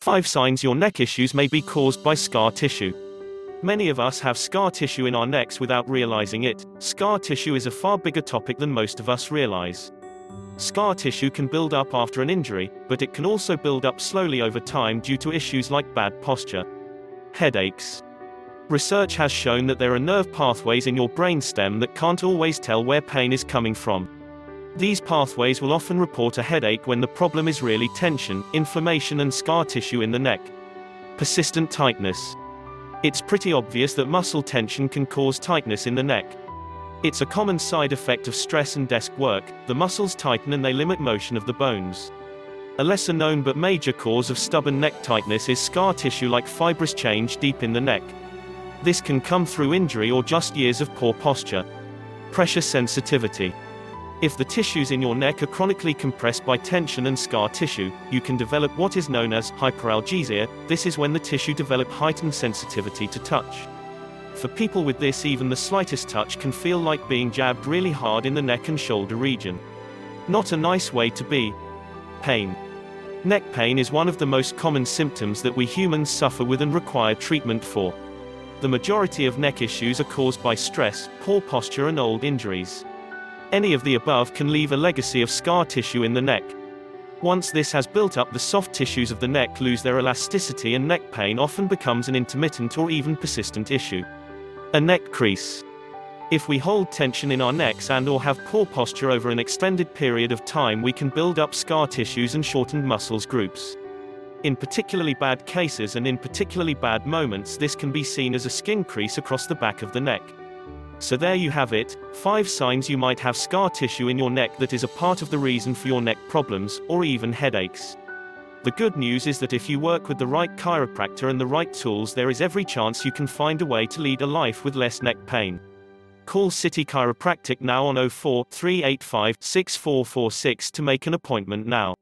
5 signs your neck issues may be caused by scar tissue. Many of us have scar tissue in our necks without realizing it. Scar tissue is a far bigger topic than most of us realize. Scar tissue can build up after an injury, but it can also build up slowly over time due to issues like bad posture. Headaches. Research has shown that there are nerve pathways in your brainstem that can't always tell where pain is coming from. These pathways will often report a headache when the problem is really tension, inflammation and scar tissue in the neck. Persistent tightness. It's pretty obvious that muscle tension can cause tightness in the neck. It's a common side effect of stress and desk work, the muscles tighten and they limit motion of the bones. A lesser known but major cause of stubborn neck tightness is scar tissue like fibrous change deep in the neck. This can come through injury or just years of poor posture. Pressure sensitivity. If the tissues in your neck are chronically compressed by tension and scar tissue, you can develop what is known as hyperalgesia. This is when the tissue develop heightened sensitivity to touch. For people with this even the slightest touch can feel like being jabbed really hard in the neck and shoulder region. Not a nice way to be. Pain. Neck pain is one of the most common symptoms that we humans suffer with and require treatment for. The majority of neck issues are caused by stress, poor posture and old injuries. Any of the above can leave a legacy of scar tissue in the neck. Once this has built up the soft tissues of the neck lose their elasticity and neck pain often becomes an intermittent or even persistent issue. A neck crease. If we hold tension in our necks and or have poor posture over an extended period of time we can build up scar tissues and shortened muscles groups. In particularly bad cases and in particularly bad moments this can be seen as a skin crease across the back of the neck. So there you have it, 5 signs you might have scar tissue in your neck that is a part of the reason for your neck problems, or even headaches. The good news is that if you work with the right chiropractor and the right tools there is every chance you can find a way to lead a life with less neck pain. Call City Chiropractic now on 04 385 6446 to make an appointment now.